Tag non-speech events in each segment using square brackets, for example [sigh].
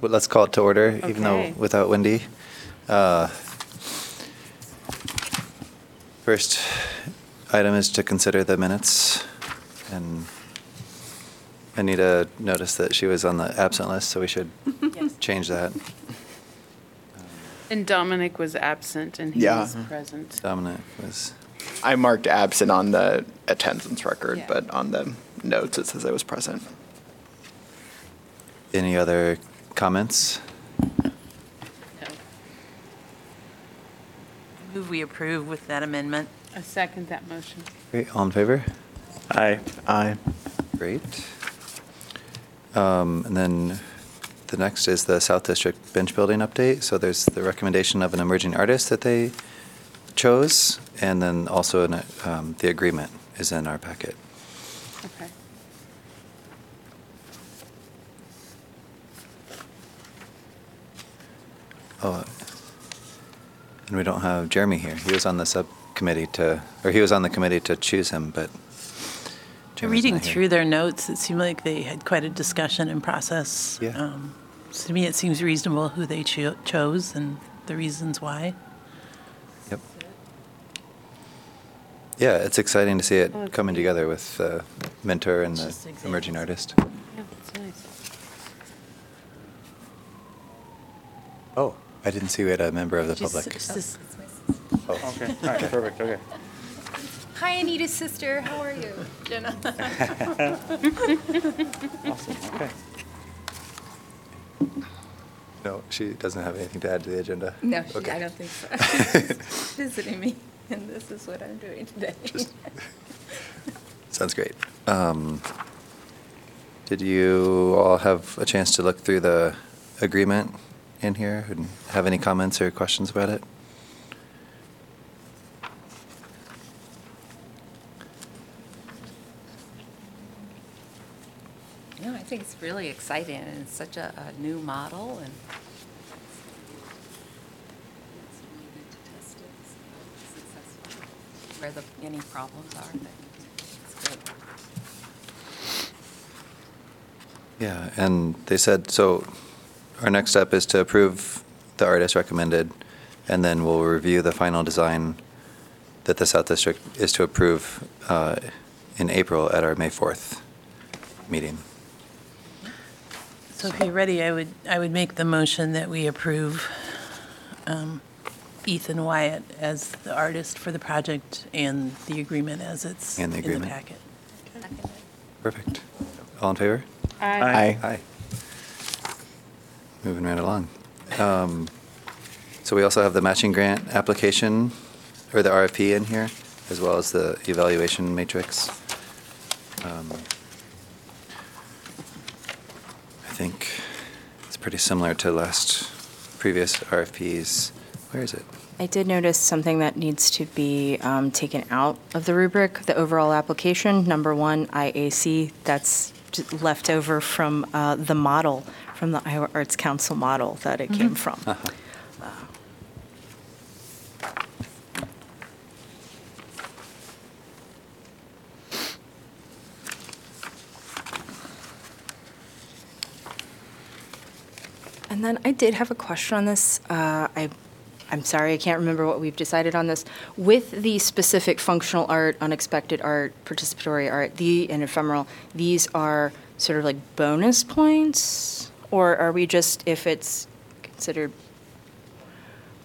but let's call it to order, even though Okay. without Wendy. Uh, First item is to consider the minutes, and Anita noticed that she was on the absent list, so we should Yes. change that. And Dominic was absent and he Yeah. was present. Dominic was, I marked absent on the attendance record, Yeah. but on the notes it says I was present. any other comments? Move we approve with that amendment. I second that motion. Great, all in favor? Aye. Aye. Great. Um, And then the next is the South District bench building update. So there's the recommendation of an emerging artist that they chose, and then also an, um, the agreement is in our packet. Okay. Oh, and we don't have Jeremy here. He was on the subcommittee to, or he was on the committee to choose him, but. Jeremy's Reading not here. through their notes, it seemed like they had quite a discussion and process. Yeah. Um, So to me, it seems reasonable who they cho- chose and the reasons why. Yep. Yeah, it's exciting to see it Oh, coming together with the mentor and the Just emerging artist. Yeah, that's nice. Oh, I didn't see we had a member of the Just- public. it's just- Oh. Okay, all right, perfect, okay. Hi, Anita's sister. How are you? Jenna. [laughs] Awesome, okay. No, she doesn't have anything to add to the agenda. No, she, Okay. I don't think so. [laughs] She's visiting me, and this is what I'm doing today. Just- Sounds great. Um, Did you all have a chance to look through the agreement in here and have any comments or questions about it? No, I think it's really exciting, and it's such a, a new model, and it's really good to test it, see how uh, successful, where the, any problems are, I it's good. Yeah, and they said, so our next step is to approve the artist recommended, and then we'll review the final design that the South District is to approve uh, in April at our May 4th meeting. So if you're ready, I would, I would make the motion that we approve um, Ethan Wyatt as the artist for the project and the agreement as it's in And the the agreement. packet. Perfect. All in favor? Aye. Aye. Moving right along. Um, So we also have the matching grant application, or the RFP in here, as well as the evaluation matrix. Um, I think it's pretty similar to last, previous RFPs. Where is it? I did notice something that needs to be um, taken out of the rubric, the overall application, number one, IAC, that's left over from uh, the model, from the Iowa Arts Council model that it came from. Uh-huh. And then I did have a question on this. Uh, I, I'm sorry, I can't remember what we've decided on this. With the specific functional art, unexpected art, participatory art, the and ephemeral, these are sort of like bonus points, or are we just if it's considered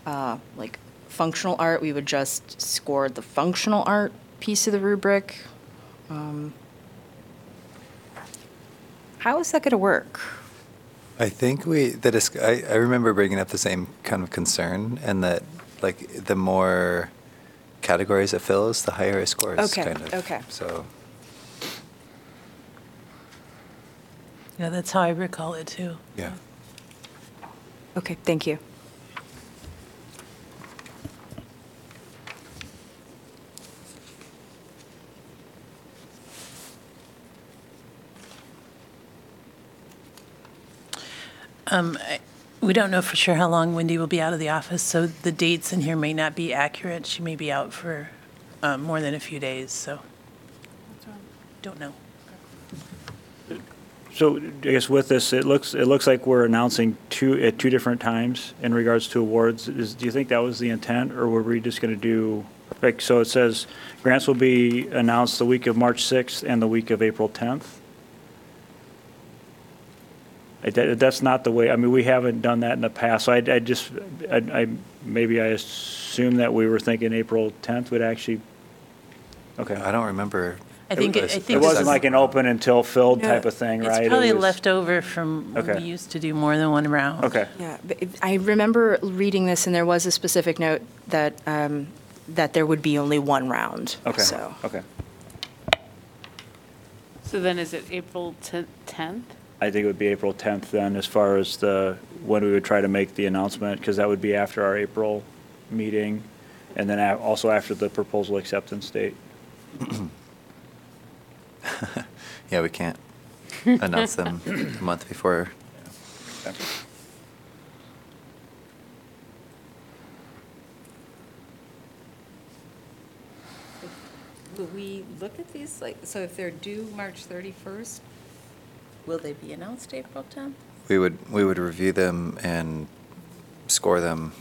uh, like functional art, we would just score the functional art piece of the rubric? Um, how is that going to work? I think we, the, dis- I, I remember bringing up the same kind of concern, and that, like, the more categories it fills, the higher it scores, Okay, kind of. okay. So, Yeah, that's how I recall it, too. yeah. Okay, thank you. Um, I- We don't know for sure how long Wendy will be out of the office, so the dates in here may not be accurate. She may be out for um, more than a few days, so don't know. So I guess with this, it looks, it looks like we're announcing two, at two different times in regards to awards. Is, do you think that was the intent, or were we just going to do, like, so it says grants will be announced the week of March 6th and the week of April 10th? I- that- That's not the way, I mean, we haven't done that in the past, so I, I just, I, I- maybe I assume that we were thinking April 10th would actually, okay. I don't remember. I think, it- was- I It think. wasn't like an open until filled type of thing, right? It's It probably was- left over from, when Okay. we used to do more than one round. Okay. Yeah, but if- I remember reading this, and there was a specific note that, um, that there would be only one round. Okay, So, okay. So then is it April 10th? I think it would be April 10th then, as far as the, when we would try to make the announcement, because that would be after our April meeting, and then a- also after the proposal acceptance date. [clears throat] Yeah, we can't announce them a month before. Will we look at these, like, so if they're due March 31st, will they be announced April 10th We would, we would review them and score them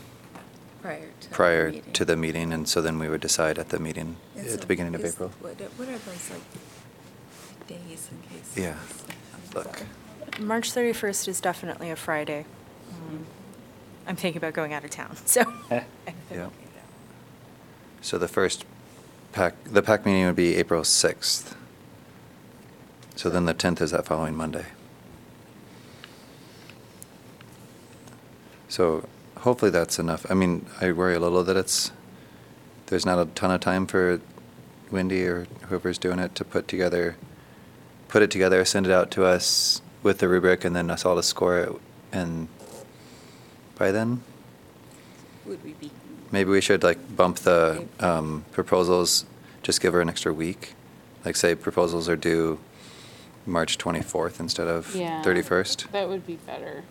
prior to? the prior meeting? to the meeting, and so then we would decide at the meeting, And at so the beginning of is- April. What what are those, like, days in case? Yeah, look. March 31st is definitely a Friday. Um, I'm thinking about going out of town, [laughs] so. Yeah. So the first PAC, the PAC meeting would be April 6th. So then the 10th is that following Monday. So hopefully that's enough. I mean, I worry a little that it's, there's not a ton of time for Wendy or whoever's doing it to put together, put it together, send it out to us with the rubric, and then us all to score it. And by then, Would we be, Maybe we should like bump the um, proposals, just give her an extra week. Like say proposals are due March 24th instead of Yeah. 31st. That would be better.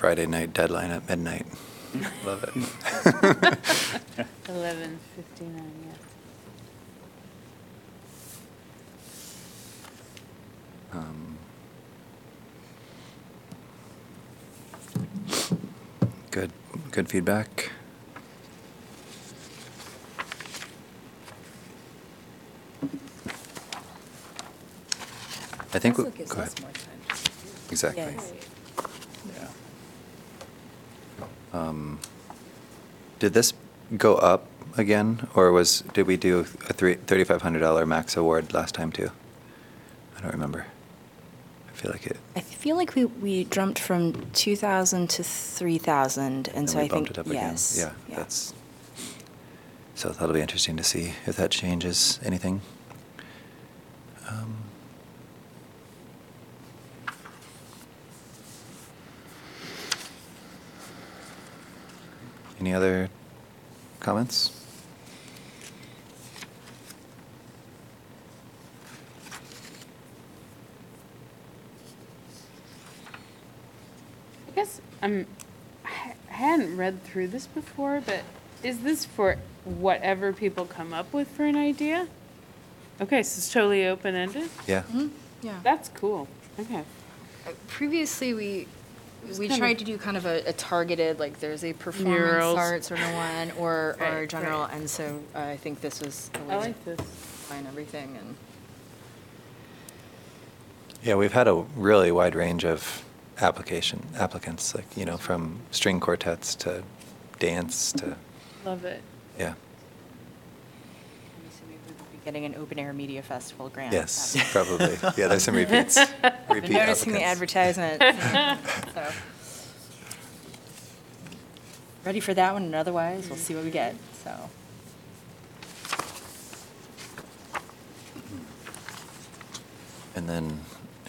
Friday night deadline at midnight. [laughs] Love it. 11:59, yes. Um, Good, good feedback. I think, we- also gives go us ahead. more time. Exactly. Yes. Yeah. Um, Did this go up again, or was, did we do a three, $3,500 max award last time too? I don't remember. I feel like it, I feel like we, we jumped from 2,000 to 3,000, and and so I think, bumped it up again. yes. Yeah, that's, so that'll be interesting to see if that changes anything. Um, Any other comments? I guess I'm, I I hadn't read through this before, but is this for whatever people come up with for an idea? Okay, so it's totally open-ended? Yeah? Mhm, Yeah. That's cool. Okay. Uh, Previously, we, was we tried of- to do kind of a, a targeted, like, there's a performance Murals. art sort of one, or, [laughs] or Right, general, right. and so uh, I think this was a I way to like this. find everything, and. Yeah, we've had a really wide range of application, applicants, like, you know, from string quartets to dance to, Love it. yeah. So maybe we would be getting an open-air media festival grant. Yes, probably. Yeah, there's some repeats. [laughs] I've repeat been noticing the applicants. advertisement. [laughs] so. Ready for that one, and otherwise, we'll see what we get, so. And then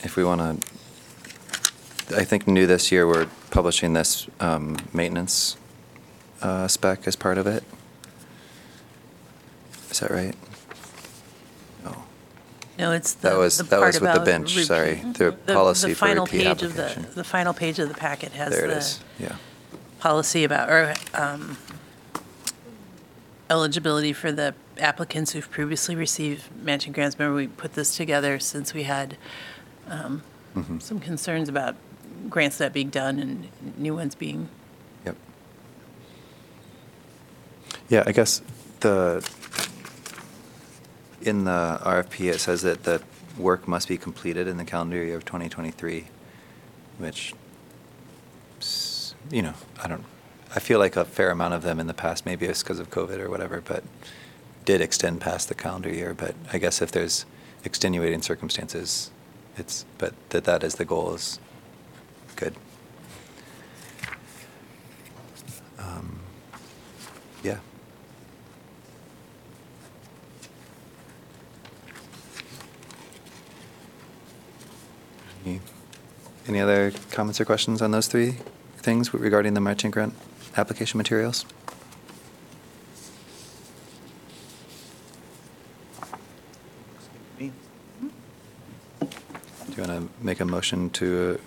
if we want to, I think new this year, we're publishing this um, maintenance uh, spec as part of it. Is that right? No. It's the. That was- the that part was with the about bench, repeat. sorry. The policy for final repeat page of the- application. The final page of the packet has the. There it is, yeah. policy about, or um, eligibility for the applicants who've previously received matching grants. Remember, we put this together since we had um, some concerns about grants that being done and new ones being Yep. Yeah, I guess the, in the RFP, it says that the work must be completed in the calendar year of 2023, which, you know, I don't, I feel like a fair amount of them in the past, maybe it's because of COVID or whatever, but did extend past the calendar year. But I guess if there's extenuating circumstances, it's, but that that is the goal is good. Um, Yeah. Any- Any other comments or questions on those three things regarding the matching grant application materials? Do you want to make a motion to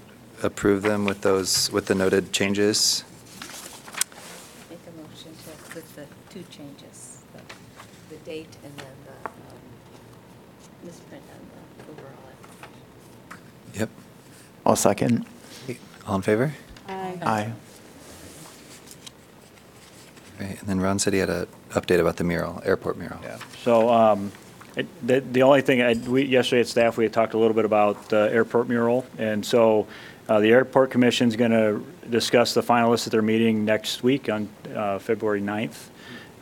approve them with those, with the noted changes? Make a motion to, with the two changes, the, the date and then the, um, misprint on the overall. Yep. I'll second. All in favor? Aye. Aye. Right, and then Ron said he had an update about the mural, airport mural. Yeah, so, um, it, the, the only thing, I, we, yesterday at staff, we had talked a little bit about the airport mural, and so, uh, the airport commission's gonna discuss the finalists at their meeting next week on, uh, February 9th.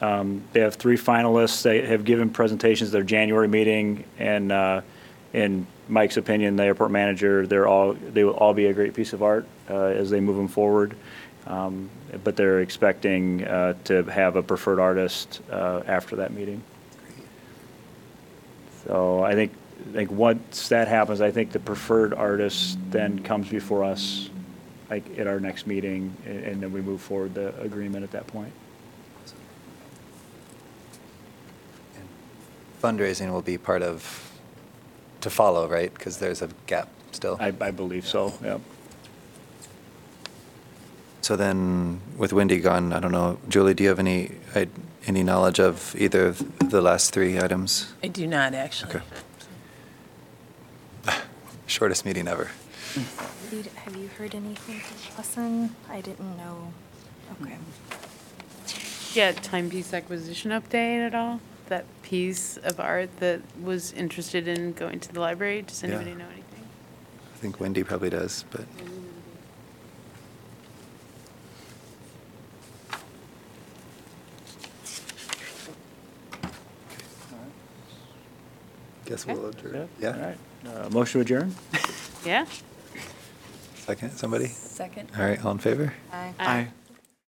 Um, they have three finalists, they have given presentations at their January meeting, and, uh, in Mike's opinion, the airport manager, they're all, they will all be a great piece of art, uh, as they move them forward. Um, but they're expecting, uh, to have a preferred artist, uh, after that meeting. So I think, I think once that happens, I think the preferred artist then comes before us, like, at our next meeting, a- and then we move forward the agreement at that point. Fundraising will be part of, to follow, right? Because there's a gap still. I, I believe so, yeah. So then, with Wendy gone, I don't know, Julie, do you have any, I- any knowledge of either of the last three items? I do not, actually. Okay. [sighs] Shortest meeting ever. Reed, Have you heard anything from Lawson? I didn't know. Okay. Yeah, timepiece acquisition update at all? That piece of art that was interested in going to the library? Does Yeah. anybody know anything? I think Wendy probably does, but. Guess we'll adjourn. Yeah, all Yeah? right. Uh, Motion to adjourn? [laughs] Yeah? Second, somebody? Second? All right, all in favor? Aye. Aye.